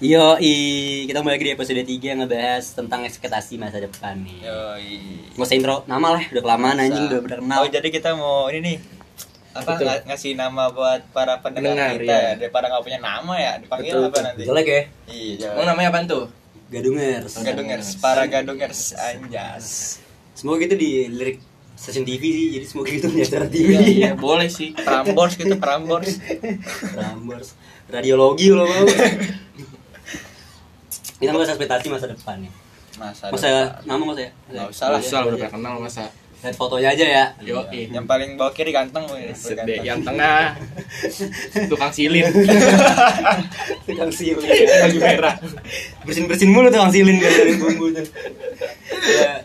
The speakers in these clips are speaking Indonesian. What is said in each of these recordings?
Yo, kita kembali lagi di episode 3 ngebahas tentang ekspektasi masa depan nih. Yoi. Nggak usah intro nama lah, udah kelamaan anjing, udah bener kenal. Oh jadi kita mau ini nih apa Betul. ng- ngasih nama buat para pendengar Pendengar, kita ya. ya. daripada nggak punya nama ya dipanggil Betul, apa nanti Jelek ya, iya Emang namanya apaan tuh? gadungers. gadungers para gadungers anjas Semoga gitu di lirik stasiun TV sih, jadi semoga gitu punya acara TV. Iya, iya, boleh sih. Prambors gitu Prambors Rambors, radiologi lo mau. kita ngebahas ekspektasi masa depan nih. masa Masa depan. nama nggak usah ya? Nggak usah lah. Masa udah pernah kenal masa. Lihat fotonya aja ya. Yo, Iya. yang paling bawah kiri ganteng. Sedih. Ganteng. Yang tengah tukang silin. Tukang silin. Baju merah. bersin bersin mulu tuh silin gak dari bumbu tuh ya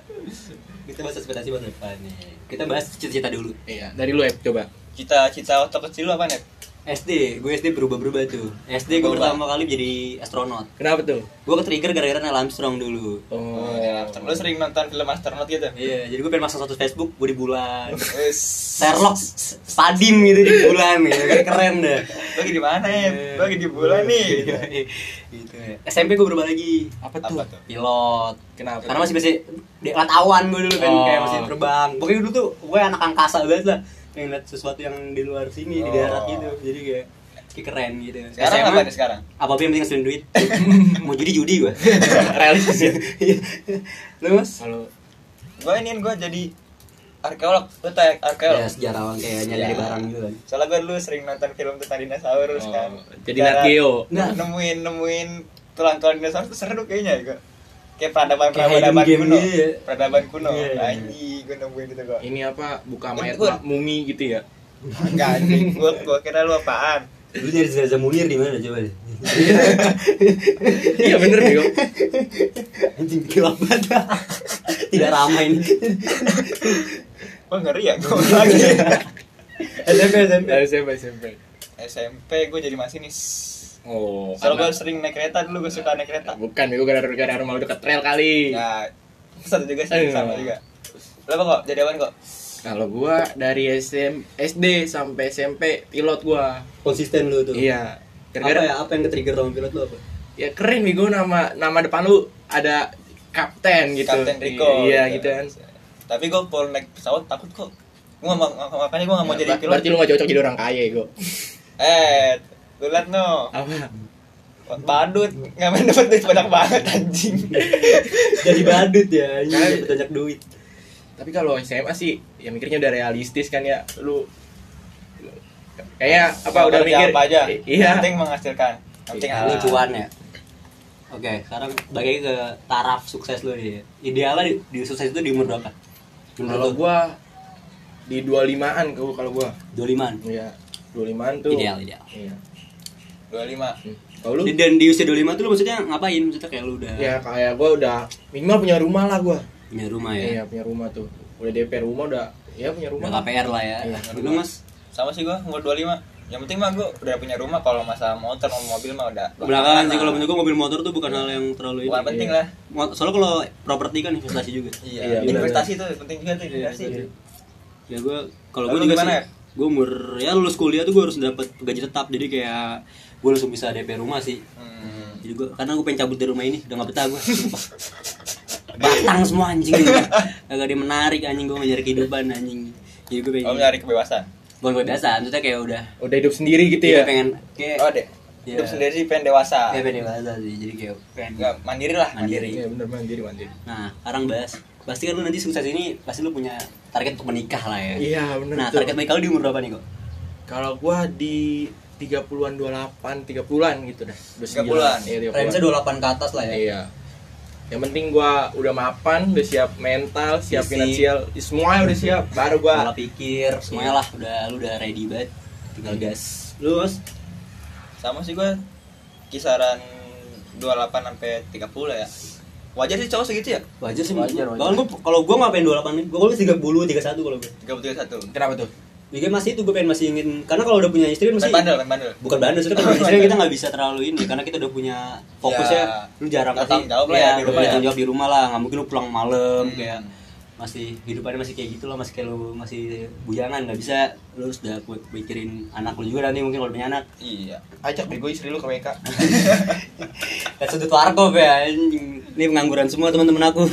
kita bahas ekspektasi masa depan nih kita bahas cita-cita dulu Iya, dari lu ya coba. cita-cita waktu kecil lu apa nih SD gue SD berubah berubah tuh. SD gue Berubah. pertama kali jadi astronot Kenapa tuh? gue ke trigger gara-gara Neil Armstrong dulu. Oh, ya, lu sering nonton film astronaut gitu? Iya jadi gue pengen masuk satu Facebook gue di bulan. Wes. Sherlock Spadim gitu di bulan gitu. Kan keren dah. Lu lagi di mana ya lu lagi di bulan nih. Gitu ya. SMP gue berubah lagi. Apa apa tuh? tuh? Kenapa? pilot karena masih masih di awan gue dulu kan. Oh. kayak masih terbang. Pokoknya dulu tuh gue anak angkasa banget lah pengen lihat sesuatu yang di luar sini di Oh. darat gitu. Jadi kayak kayak keren gitu. Sekarang apa nih sekarang? apa yang penting ngasilin duit. Mau judi judi gue Realistis ya. lu mas? Kalau gua ini gua jadi arkeolog. Lu tau ya, arkeolog? Ya sejarawan kayak nyari Ya. barang gitu kan. Soalnya gue dulu sering nonton film tentang dinosaurus Oh, kan. jadi Nat Geo. Nah. nemuin nemuin tulang tulang dinosaurus tuh seru kayaknya ya gue kayak peradaban Kayak peradaban kuno gitu ya. peradaban kuno iya. anjing gue nemuin itu gue ini apa? Buka Ini mayat gua- mumi gitu ya. enggak anjing gue gue kira lu apaan lu nyari jenazah munir di mana coba deh Iya bener Bego. anjing gelap banget tidak ramai nih wah ngeri ya gue lagi SMP SMP SMP SMP. SMP gue jadi masinis Oh, soalnya gue sering naik kereta dulu gue suka naik kereta bukan Bego gara-gara rumah lu deket rel kali. ya satu juga sih sama juga lu apa kok jadi apaan kok Kalau gua dari SM, SD sampai SMP pilot gua. konsisten lu tuh Iya. apa Gara-gara ya apa yang ke-trigger sama pilot lu apa ya keren nih gua nama nama depan lu ada kapten gitu. Kapten Rico Iya gitu kan. tapi gue kalau naik pesawat takut kok gue gak mau makanya gue gak mau Ya, jadi pilot Berarti lu gak cocok jadi orang kaya gua. eh lu liat no Apa? badut nggak main dapat duit banyak banget anjing jadi badut ya anjing Kan- dapat banyak duit Tapi kalau SMA sih ya mikirnya udah realistis kan ya. Lu kayak apa udah mikir apa aja Iya. Penting menghasilkan penting ini halal. cuan ya oke sekarang bagi ke taraf sukses lu nih idealnya di, di sukses itu di umur berapa Kalau gua di 25-an gua kalau gua. 25 Iya. 25-an tuh. ideal ideal Iya. 25 Hmm. Kalau lu? Di- dan di usia 25 tuh lu maksudnya ngapain maksudnya kayak lu udah Ya kayak gua udah minimal punya rumah lah gua. punya rumah ya Iya punya rumah tuh. Udah DP rumah udah ya punya rumah. udah KPR lah ya Iya, dulu mas sama sih gue umur 25 yang penting mah gue udah punya rumah kalau masalah motor mau mobil mah udah belakangan sih kalau menurut gua mobil motor tuh bukan hal yang terlalu bukan ini penting Iya. lah Mo- soalnya kalau properti kan investasi juga iya, Iya, investasi tuh penting juga tuh investasi Iya. ya gue kalau gue juga gimana, sih ya? gue umur ya lulus kuliah tuh gue harus dapat gaji tetap jadi kayak gue langsung bisa DP rumah sih. Hmm. jadi gue karena gue pengen cabut dari rumah ini udah gak betah gue batang semua anjing. Agak dia menarik anjing gue ngejar kehidupan anjing. Jadi gue pengen oh nyari kebebasan? Bukan gue biasa maksudnya kayak udah. Udah hidup sendiri gitu Jadi ya. pengen kayak oh deh. Iya. hidup sendiri sih pengen dewasa. Kayak pengen dewasa sih jadi kayak pengen Nggak, mandiri lah Mandiri. Iya bener mandiri mandiri. nah sekarang bahas pasti kan lu nanti sukses ini pasti lu punya target untuk menikah lah ya. Iya bener. nah target menikah lu di umur berapa nih kok? Kalau gua di 30-an 28, 30-an gitu dah. Udah 30-an. Iya, 30-an. range 28 ke atas lah ya Iya. Yang penting gua udah mapan, udah siap mental, siap Fisik. finansial, semuanya udah siap. Baru pola gua pikir semuanya lah udah lu udah ready banget tinggal gas lu Mas? sama sih gue kisaran 28 sampai 30 ya wajar sih cowok segitu ya wajar sih Wajar, wajar, wajar. gua kalau gua ngapain 28 nih gua kalau 30 31 kalau gue 30 31 kenapa tuh? Jadi masih itu gue pengen masih ingin karena kalau udah punya istri kan main masih bandel main bandel bukan bandel sih kan istri kita nggak bisa terlalu ini karena kita udah punya fokusnya Ya, lu jarang pasti lah ya ya, ya. jawab di rumah lah nggak mungkin lu pulang malam Hmm. kayak masih hidupannya masih kayak gitu loh masih kayak lu masih bujangan nggak bisa lu harus udah pu- mikirin anak lu juga nanti mungkin kalau punya anak iya Ajak bego istri lu ke WK. sudut warkop ya anjing. Ini pengangguran semua teman-teman aku.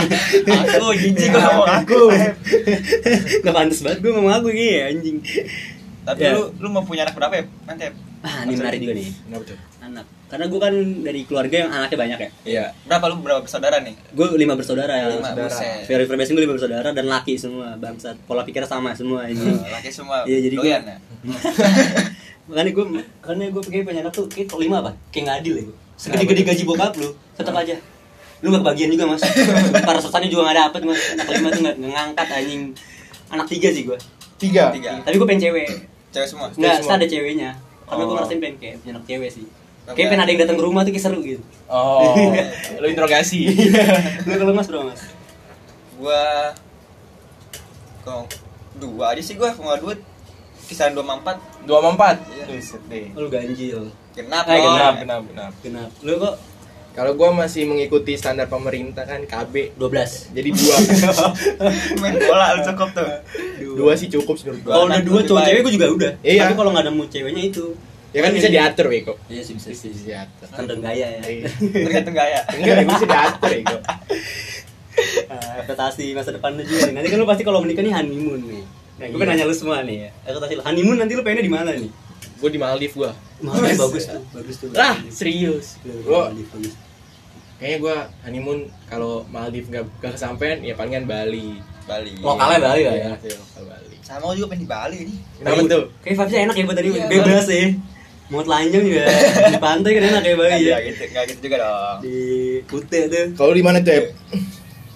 aku jijik gua ngomong aku Gak pantas banget gue ngomong aku gini ya anjing. tapi Ya. lu lu mau punya anak berapa ya nanti? Ah, ini menarik juga nih. Tuh? Anak. Karena gue kan dari keluarga yang anaknya banyak ya. Iya. berapa lu berapa bersaudara nih Gue lima bersaudara ya. Lima, saudara. buset. Very gue lima bersaudara dan laki semua bangsat. Pola pikirnya sama semua ini. Oh, laki semua Iya, jadi doyan ya makanya gue makanya gue pengen punya anak tuh kayak kalau lima apa kayak nggak adil ya gue segede-gede gaji bokap lu tetap aja lu gak kebagian juga mas para sesanya juga gak dapet mas anak lima tuh gak, nggak ngangkat anjing anak tiga sih gue Tiga. tiga tapi gue pengen cewek cewek semua nggak ada ceweknya karena gue Oh. ngerasain pengen kayak punya anak cewek sih kayak pengen ada yang datang ke rumah tuh kayak seru gitu. Oh, lu interogasi. lu kalau mas bro mas? Gua kok dua aja sih gua nggak duit kisaran dua empat. Dua sama empat. Iya. Lu ganjil. Genap Eh, dong. Genap, genap, genap. kenapa lu kok? Kalau gua masih mengikuti standar pemerintah kan KB. 12 Jadi dua. main bola lu cukup tuh. Dua. Sih cukup menurut kalau udah dua cowok cewek gue juga udah. Iya. tapi kalau nggak nemu ceweknya itu Ya kan bisa diatur, Wiko. iya sih bisa Bisa sih diatur. tergantung gaya ya Iya. tergantung gaya Enggak, bisa diatur, Wiko. Ah, ekspektasi masa depan lu juga nih. Nanti kan lu pasti kalau menikah nih honeymoon nih. Nah, gue Iya. pengen nanya lu semua nih ya. Ekspektasi lu honeymoon nanti lu pengennya di mana nih? Gua di Maldives gua. Maldives bagus tuh, bagus tuh. Ah, serius. Bagus. kayaknya gua honeymoon kalau Maldives nggak nggak kesampean ya palingan Bali. Bali Lokalnya Bali lah ya. Iya, lokal Bali. sama juga pengen di Bali nih Kenapa tuh? Kayak vibesnya enak ya buat tadi Iya, bebas ya. Mau telanjang juga di pantai kan enak ya Bali ya. Nggak gitu nggak gitu juga dong Di Kute tuh. Kalau di mana tuh, Ep?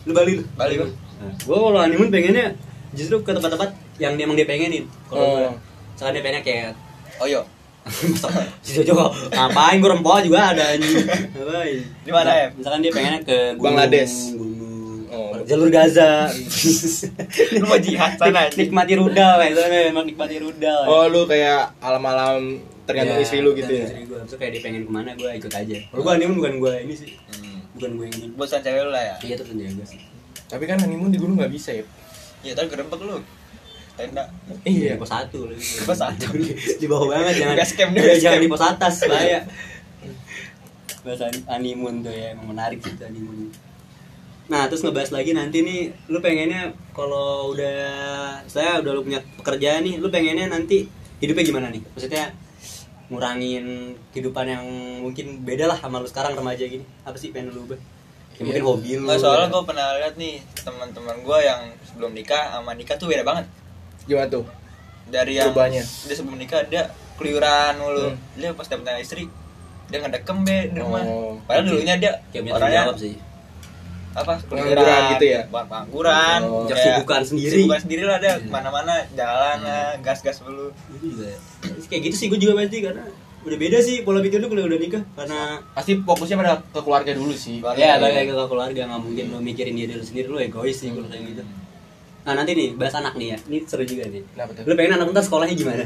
Lu Bali lu. Bali gua Nah, gua kalau honeymoon pengennya justru ke tempat-tempat yang dia emang dia pengenin. Kalau Oh. gua misalkan dia pengennya kayak oh yo Masa si Jojo ngapain gue rempoh juga ada anjing ngapain Di mana, Em? misalkan dia pengennya ke gunung, Bangladesh. gunung Oh. jalur Gaza lu mau jihad sana Nik- nikmati rudal kayak sana emang nikmati rudal Oh, lu kayak alam-alam tergantung Iya, istri lu gitu ya. istri gua. Terus kayak dia pengen ke mana gue ikut aja. Kalau gue honeymoon bukan gue ini sih. Hmm. bukan gue yang ini. Bosan cewek lu lah ya. Iya terus jaga sih. Tapi kan honeymoon di gunung nggak bisa ya. iya tapi gerembek lu. Tenda. Di Iya. pos satu loh Di pos satu. di bawah banget jangan di Iya, base jangan di pos atas bahaya. Bahasa honeymoon tuh ya emang menarik sih tuh honeymoon. Nah terus ngebahas lagi nanti nih lu pengennya kalau udah saya udah lu punya pekerjaan nih lu pengennya nanti hidupnya gimana nih? Maksudnya ngurangin kehidupan yang mungkin beda lah sama lu sekarang remaja gini apa sih pengen lu ubah ya, mungkin Iya. hobi lu Nggak, soalnya ya. gue pernah lihat nih teman-teman gue yang sebelum nikah sama nikah tuh beda banget Gimana tuh? dari yang Perubahannya. dia sebelum nikah dia keluyuran mulu Hmm. dia pas dapet istri dia ngedekem be di rumah Oh. padahal dulunya dia orangnya sih apa Pengangguran gitu ya? bukan pengangguran Oh. Kayak kesibukan sendiri. kesibukan sendiri lah dia Hmm. mana-mana jalan lah gas-gas dulu itu juga kayak gitu sih gue juga pasti karena udah beda sih pola pikir lu kalau udah nikah karena Pasti fokusnya pada ke keluarga dulu sih. Keluarga. ya balik ke keluarga nggak mungkin lo mikirin diri lu sendiri lu egois sih kalau kayak gitu nah nanti nih bahas anak nih ya ini seru juga nih Kenapa tuh? lu pengen anak ntar sekolahnya gimana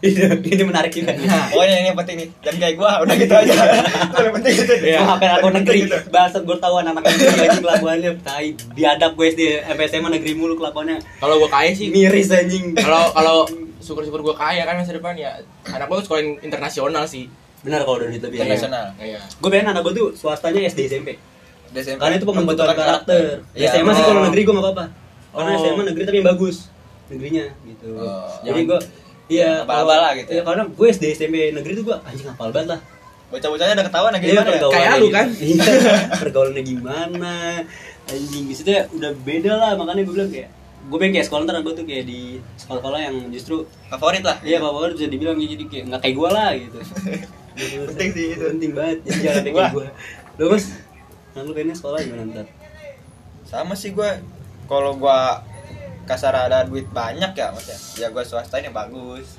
ini ini menarik juga nih pokoknya ini yang penting nih dan kayak gue udah gitu aja yang penting gitu Gue ngapain aku negeri bahasa gue tahu anak-anak negeri anjing kelakuannya tai biadab gue SD FSM negeri mulu kelakuannya Kalau gua kaya sih, miris anjing kalau kalau syukur-syukur gua kaya kan masa depan ya anak gua sekolah internasional sih. benar kalau udah duit lebih ya. internasional Iya. gue pengen anak gue tuh swastanya SD SMP SMP. Karena itu pembentukan karakter. Iya, SMA sih oh. kalau negeri gue gak apa-apa. Karena Oh. SMA negeri tapi yang bagus negerinya gitu. Oh. Jadi gue Iya, Abal-abal kalau- lah gitu Iya, ya. karena gue SD SMP negeri tuh gue anjing hafal banget lah. bocah-bocahnya udah ketahuan lagi Iya, gimana ya? Kayak lu gitu. kan? Iya, pergaulannya gimana? Anjing di situ ya udah beda lah makanya gue bilang kayak gue pengen kayak sekolah ntar gue tuh kayak di sekolah-sekolah yang justru favorit lah iya apa bisa dibilang ya, jadi kayak nggak kayak gue lah gitu. Penting sih itu. Penting banget. Jadi jangan kayak gue. Lu mas, nah lu pengennya sekolah gimana ntar? sama sih gue kalau gue kasar ada duit banyak ya maksudnya ya gue swasta ini bagus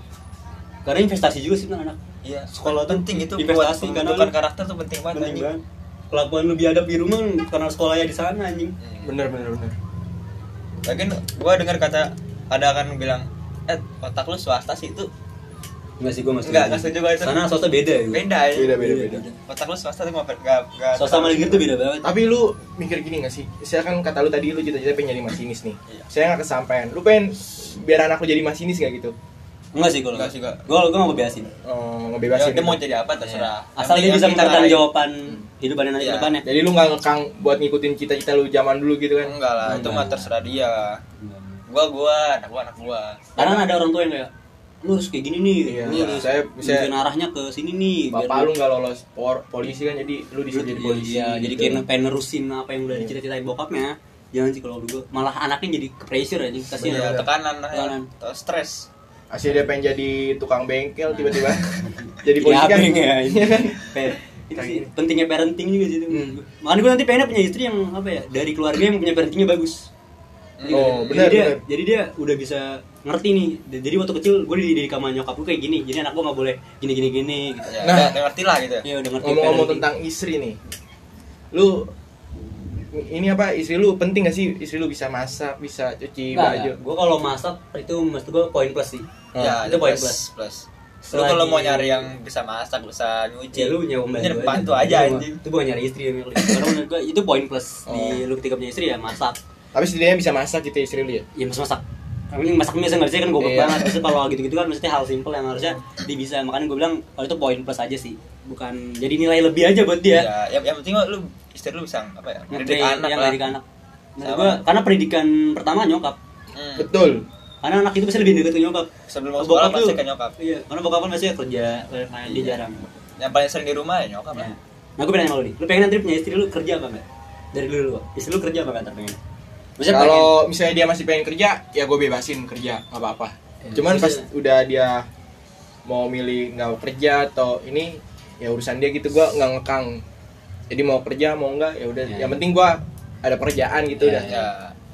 Karena investasi juga sih kan anak. iya Sekolah penting itu buat investasi, karena pembentukan lu- karakter tuh penting banget penting anjing. banget kelakuan lu biadab di rumah karena sekolahnya di sana anjing Hmm. Bener bener bener. Lagian gue dengar kata ada akan bilang eh otak lu swasta sih itu enggak sih gue masih Nggak, nggak setuju gua itu. sana swasta beda ya beda ya Beda beda beda. otak lu swasta tuh nggak nggak nggak swasta sama negeri tuh beda banget Tapi lu mikir gini gak sih? Saya kan kata lu tadi lu cita-cita pengen jadi masinis nih. Iya. Saya nggak kesampaian. Lu pengen biar anak lu jadi masinis gak gitu? enggak sih kalau Enggak sih, enggak. gue gue nggak bebasin oh, Ya, ngebebasin dia mau jadi apa terserah. Iya. asal dia bisa mempertanggung jawaban hidupannya nanti Iya. ke depannya jadi lu nggak ngekang buat ngikutin cita-cita lu zaman dulu gitu kan Enggak lah, itu mah terserah dia. Gua gua, anak gua anak gua. karena ada orang tua yang kayak lu harus kayak gini nih Iya. lu harus Saya- saya- bisa arahnya ke sini nih biar bapak lu nggak lolos por- polisi kan jadi lu disuruh jadi polisi Iya, jadi gitu. kayak pengen nerusin apa yang udah dicita-citain bokapnya. Jangan sih kalau dulu malah anaknya jadi ke pressure aja kasihan. Iya, tekanan, Tekanan. ya, stres. Asyik dia pengen jadi tukang bengkel tiba-tiba jadi Ya, polisi kan ya. Iya kan itu sih pentingnya parenting juga sih itu. Makanya gue nanti pengen punya istri yang apa ya dari keluarga yang punya parentingnya bagus. Jadi- Oh, jadi benar, dia, benar. Jadi dia udah bisa ngerti nih. Jadi waktu kecil gue dididik sama nyokap gue kayak gini. Jadi anak gue nggak boleh gini gini gini. Gitu. Ya, Nah. udah, udah ngerti lah gitu. Ya udah ngerti. ngomong-ngomong tentang istri nih lu ini apa istri lu penting gak sih istri lu bisa masak bisa cuci baju Gue kalau masak itu mesti gue poin plus sih. Ya, itu poin plus. plus. plus. Lu Selagi- kalau mau nyari yang bisa masak, bisa nyuci, Ya lu nyewa nyari pembantu aja Itu- anjing. Itu bukan nyari istri yang Karena menurut itu poin plus Oh. di lu ketika punya istri ya masak. Tapi setidaknya bisa masak gitu istri lu ya Ya mas masak. Ini masak biasa nggak bisa kan goblok Iya. banget. Maksudnya kalau gitu-gitu kan mesti hal simple yang harusnya dia bisa. Makanya gue bilang kalau itu poin plus aja sih. Bukan jadi nilai lebih aja buat dia. Ya, yang, yang penting lu istri lu bisa apa ya? Ngerti Mendidik anak yang didik anak. Gua karena pendidikan pertama nyokap. Hmm. betul Karena anak itu pasti lebih dekat ke nyokap. Sebelum mau Bokap sekolah pasti ke nyokap. Iya, karena bokap kan pasti kerja, kayak dia jarang. Yang paling sering di rumah ya nyokap Ya. lah. Nah, gue pengen nanya sama lu nih. Lu pengen nanti punya istri lu kerja apa enggak? Dari dulu lu. Istri lu kerja apa enggak ntar pengen? Maksudnya pengen- kalau misalnya dia masih pengen kerja ya gue bebasin kerja nggak apa-apa Ya, cuman pas bisa. udah dia mau milih nggak kerja atau ini ya urusan dia gitu gue nggak ngekang jadi mau kerja mau enggak ya udah Ya. yang penting gue ada pekerjaan gitu Ya, udah Ya,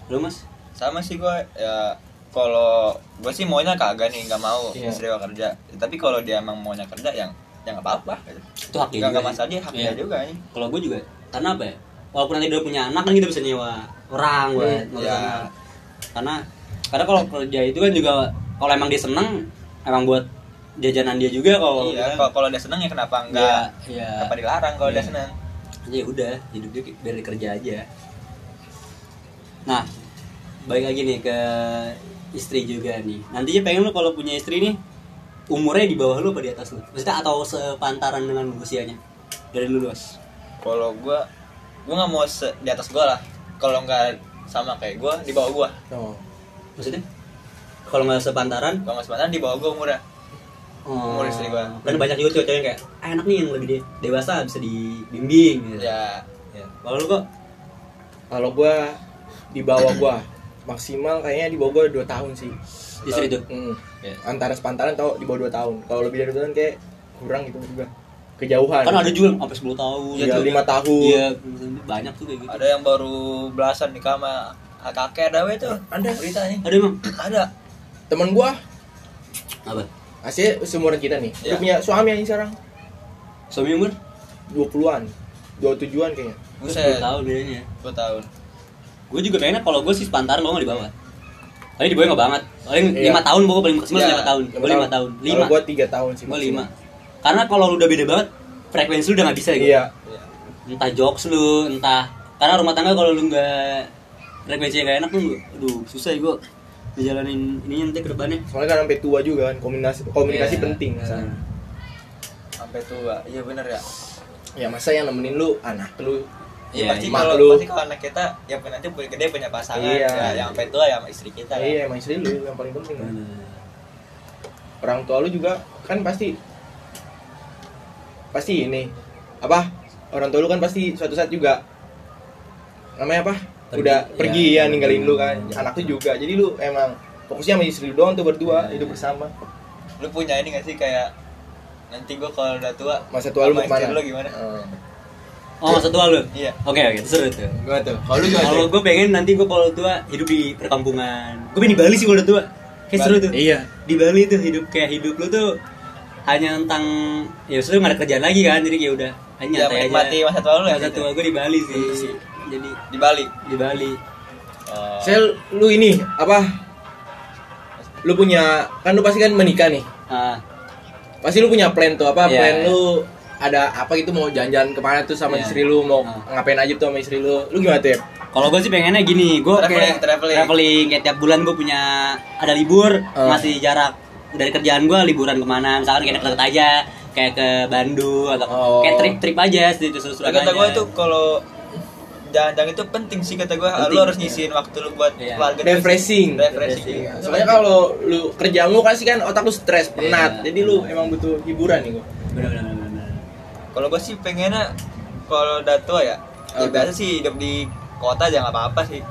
lu Mas? sama sih gua ya kalau gue sih maunya kagak nih nggak mau Iya. istri gua kerja tapi kalau dia emang maunya kerja yang yang nggak apa-apa. Itu hak dia nggak juga nggak ya. masalah dia hak Iya. dia juga nih Kalau gue juga karena apa ya? Walaupun nanti udah punya anak kan kita bisa nyewa orang buat Hmm, ngurus ya. anak. Karena karena kalau kerja itu kan juga kalau emang dia seneng emang buat jajanan dia juga kalau iya kalau kalau dia seneng ya kenapa enggak Iya, iya. kenapa dilarang kalau dia Iya. seneng ya udah hidup dia biar dia kerja aja nah balik lagi nih ke istri juga nih nantinya pengen lu kalau punya istri nih umurnya di bawah lu apa di atas lu maksudnya atau sepantaran dengan usianya dari lu luas kalau gua gua nggak mau se- di atas gua lah kalau nggak sama kayak gua di bawah gua Oh. maksudnya kalau nggak sepantaran kalau nggak sebenarnya di bawah gua umurnya oh, Umur istri gua. kan banyak juga cowok-cowok yang kayak ah, enak nih yang lebih de- dewasa bisa dibimbing gitu. ya Ya. kalau lu kok kalau gue di bawah gue maksimal kayaknya di bawah gue 2 tahun sih istri itu Hmm. Ya. antara sepantaran atau di bawah 2 tahun kalau lebih dari 2 tahun kayak kurang gitu juga kejauhan. Kan ada juga yang sampai 10 tahun Iya, lima tahun. iya banyak tuh kayak gitu. Ada yang baru belasan nikah sama kakek ada we tuh Ada. beritanya ada emang ada. Temen gue apa? Asli seumuran kita nih. Dia punya suami aja sekarang. Suami umur? 20-an 27-an kayaknya. Buset. 10 tahun bedanya 10 tahun. Gue juga pengen kalau gue sih sepantaran gue nggak di bawah. Paling di bawah nggak banget. Paling Iya. lima tahun pokoknya paling maksimal Iya, lima tahun. Gue lima tahun. lima kalau gue 3 tahun sih gue lima karena kalau lu udah beda banget frekuensi lu udah nggak bisa gitu iya Iya. entah jokes lu entah karena rumah tangga kalau lu nggak frekuensinya nggak enak tuh aduh susah ya gue ngejalanin ini nanti ke depannya soalnya kan sampai tua juga kan komunikasi komunikasi Iya. penting Nah. sampai tua iya bener ya ya masa yang nemenin lu anak lu Iya, pasti iya. kalau lu. pasti kalau anak kita yang punya nanti punya gede punya pasangan Iya. ya, yang sampai tua ya sama istri kita kan. iya emang istri lu yang paling penting kan. Bener. orang tua lu juga kan pasti pasti ini apa orang tua lu kan pasti suatu saat juga namanya apa Pergi, udah ya. pergi ya ninggalin lu kan anak tuh juga jadi lu emang fokusnya sama istri lu doang tuh berdua Ya, hidup ya. bersama. Lu punya ini gak sih kayak nanti gua kalau udah tua masa tua lu mau ke mana? lu gimana? Oh. oh masa tua lu? Iya. Oke oke itu seru tuh. Gimana tuh kalau lu kalau gue pengen nanti gue kalau tua hidup di perkampungan. Gue pengen di Bali sih kalau udah tua. Kayak seru tuh. Iya. Di Bali tuh hidup kayak hidup lu tuh hanya tentang ya sudah nggak ada kerjaan lagi kan jadi kayak udah hanya ya menikmati aja masa tua lu ya masa gitu. tua gue di Bali sih jadi di Bali di Bali Oh. Sel lu ini apa lu punya kan lu pasti kan menikah nih ah pasti lu punya plan tuh apa Iya, plan iya. lu ada apa gitu mau jalan-jalan ke mana tuh sama Iya. istri lu mau Ah. ngapain aja tuh sama istri lu lu gimana tuh ya kalau gue sih pengennya gini gue Traveling, kayak traveling. traveling kayak tiap bulan gue punya ada libur Ah. masih jarak dari kerjaan gue liburan ke mana misalkan kayak deket aja kayak ke Bandung atau Oh. kayak trip-trip aja sih itu susuran kata gue tuh kalau jalan-jalan itu penting sih kata gue lu harus nyisihin waktu lu buat Iya. keluarga Refreshing. refreshing Refreshing. Soalnya kalau lu kerja mulu kan sih kan otak lu stres, penat. Iya. Jadi lu emang butuh hiburan nih bener, bener. kalau gue sih pengennya kalau udah tua ya, ya Apa? biasa sih hidup di kota aja nggak apa-apa sih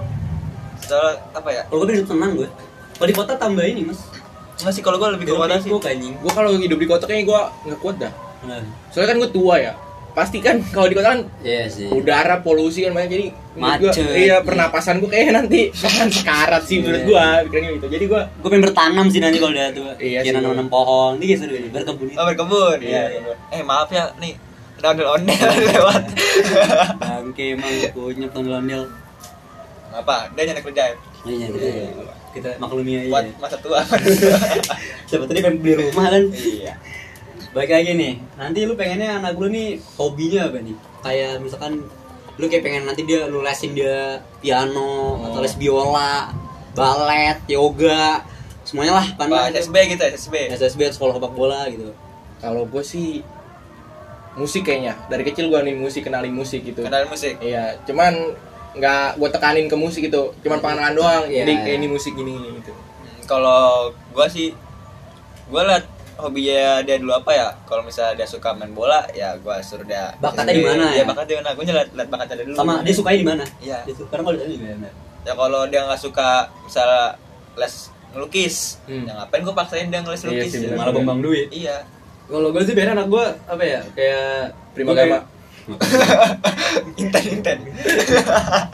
soalnya apa ya kalau gue hidup tenang gue kalau di kota tambah ini mas nggak sih kalau gue lebih ke kota sih. gue kalau hidup di kota kayaknya gua nggak kuat dah. Bener. Soalnya kan gua tua ya. Pasti kan kalau di kota kan iya sih. udara polusi kan banyak. Jadi gua, Macet. iya pernapasan gua kayaknya nanti akan sekarat sih menurut Iya. gua. Pikirannya gitu. Jadi gua gue pengen bertanam sih nanti kalau udah tua. Iya sih. nanam pohon. Ini gitu seru berkebun oh berkebun. Iya, iya eh maaf ya nih. Ondel ondel lewat. Bangke emang punya ondel-ondel apa? Dia nyari kerja ya? Iya iya kita maklumi aja buat masa tua. Siapa tadi pengen beli rumah kan? Iya. Baik lagi nih, nanti lu pengennya anak lu nih hobinya apa nih? Kayak misalkan lu kayak pengen nanti dia lu lesin dia piano atau les biola, balet, yoga, semuanya lah Pak SSB gitu SSB SSB atau sekolah sepak bola gitu. kalau gua sih musik kayaknya. Dari kecil gua nih musik kenalin musik gitu. Kenal musik? Iya cuman nggak gua tekanin ke musik gitu cuman pengenalan doang Iya. jadi kayak ini musik gini gini gitu Hmm, kalau gua sih gua liat hobinya dia dulu apa ya kalau misalnya dia suka main bola ya gua suruh dia Bakatnya di mana Iya, ya? bakatnya di mana gua liat, liat bakatnya dia dulu Sama dia sukanya di mana? Iya. Dia suka- Karena kalau dia ya. ya kalau dia nggak suka misalnya les ngelukis Hmm. ya ngapain gua paksain dia ngeles Iya lukis sih, ya? Malah bumbang duit. iya Kalau gue sih pengen anak gue apa ya? Kayak prima gama kayak- inten inten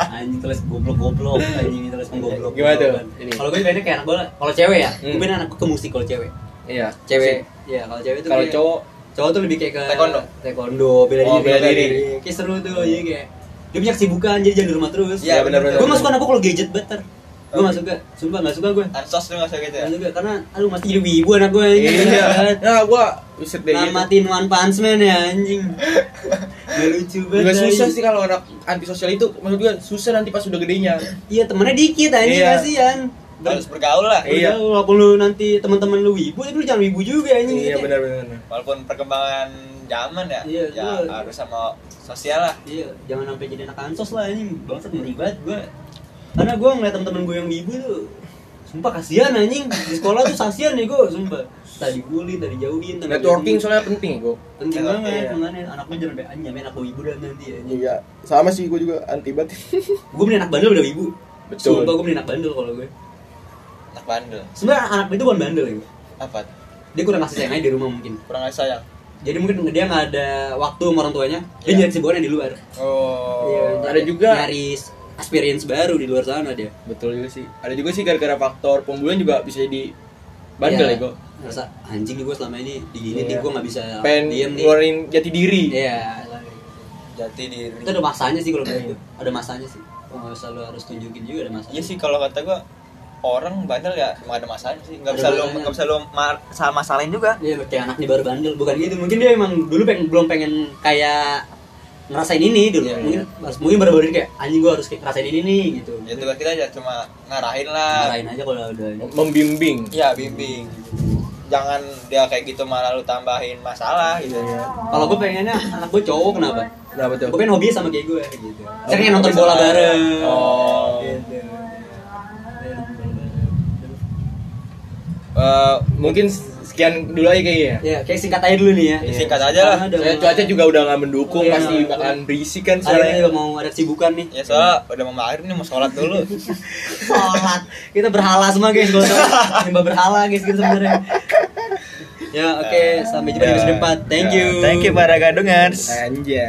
anjing terus goblok-goblok anjing terus menggoblok Gimana tuh? Ini. kalau gue pengennya kayak anak gue kalau cewek ya Hmm. gue pengen anak gue ke musik kalau cewek iya cewek ya kalau cewek itu kalau cowok cowok tuh lebih kayak ke Taekwondo. taekwondo bela Oh, diri bela diri. kayak seru tuh jadi kayak dia punya kesibukan jadi jangan di rumah terus Iya, benar-benar. gue nggak suka anak gue kalau gadget better gue nggak suka sumpah nggak suka gue ansos tuh nggak usah gitu ya nggak suka karena aduh masih jadi wibu anak gue iya nah gua buset deh gitu. Namatin One Punch Man ya anjing Gak lucu banget juga susah sih kalau anak antisosial itu maksud gua susah nanti pas udah gedenya Iya temennya dikit anjing Iya. kasihan harus bergaul lah Iya. Iya. Walaupun lu nanti teman-teman lu wibu, tapi lu jangan wibu juga anjing. iya gitu. benar benar walaupun perkembangan zaman ya Iya, ya gua- harus sama sosial lah Iya, jangan sampai jadi anak ansos lah anjing. Bangsat ngeri banget gua. Karena gua ngeliat temen-temen gue yang wibu tuh Sumpah kasihan anjing. Di sekolah tuh kasihan ya gua, sumpah. Tadi bully, tadi jauhin tadi networking soalnya penting gua. Penting Iya. banget, makanya anak gue jangan sampai anjing sampai anak gue wibu dan nanti anjing iya sama sih gua juga anti banget. Gue beli anak bandel udah wibu Betul. Sumpah gue beli anak bandel kalau gue anak bandel. Sebenernya anak itu bukan bandel ya apa? Dia kurang kasih sayang aja di rumah mungkin. Kurang ngasih sayang? Jadi mungkin dia nggak ada waktu sama orang tuanya. Dia Iya. nyari di luar. Oh. Iya, ada juga- nyari experience baru di luar sana dia. betul juga sih ada juga sih gara-gara faktor pembulian juga bisa jadi bandel ya gua Rasa anjing nih gue selama ini digini nih Iya. gue nggak bisa pengen diem nih. ngeluarin jati diri Iya. jati diri Itu ada masanya sih kalau kayak gitu. Ada masanya sih. Nggak usah lu harus tunjukin juga ada masanya. Iya sih kalau kata gua orang bandel ya emang ada masalah sih nggak bisa lu masanya. nggak bisa lu ma- salah masalahin juga Iya kayak anak nih baru bandel bukan gitu. Mungkin dia emang dulu pengen belum pengen kayak ngerasain ini dulu. Iya, mungkin mungkin baru-baru ini kayak anjing gue harus kayak ngerasain ini nih gitu. ya tugas kita aja cuma ngarahin lah Ngarahin aja kalau udah membimbing ya bimbing jangan dia kayak gitu malah lu tambahin masalah gitu Iya. Kalau gue pengennya anak gue cowok kenapa? kenapa tuh Gue pengen hobi sama kayak gue gitu. Saya kayak nonton bola bareng. Oh. Gitu. Eh, mungkin sekian dulu aja kayaknya Ya, kayak singkat aja dulu nih ya. Ya, singkat aja lah. Saya cuaca juga udah nggak mendukung Iya. pasti bakalan berisik kan soalnya juga mau ada kesibukan nih. ya soalnya udah mau maghrib nih mau sholat dulu Sholat. Kita berhala semua guys, gak usah nyembah berhala guys gitu sebenarnya. Ya, oke, sampai jumpa di episode depan. Thank Ya, you. thank you para gadungers anjay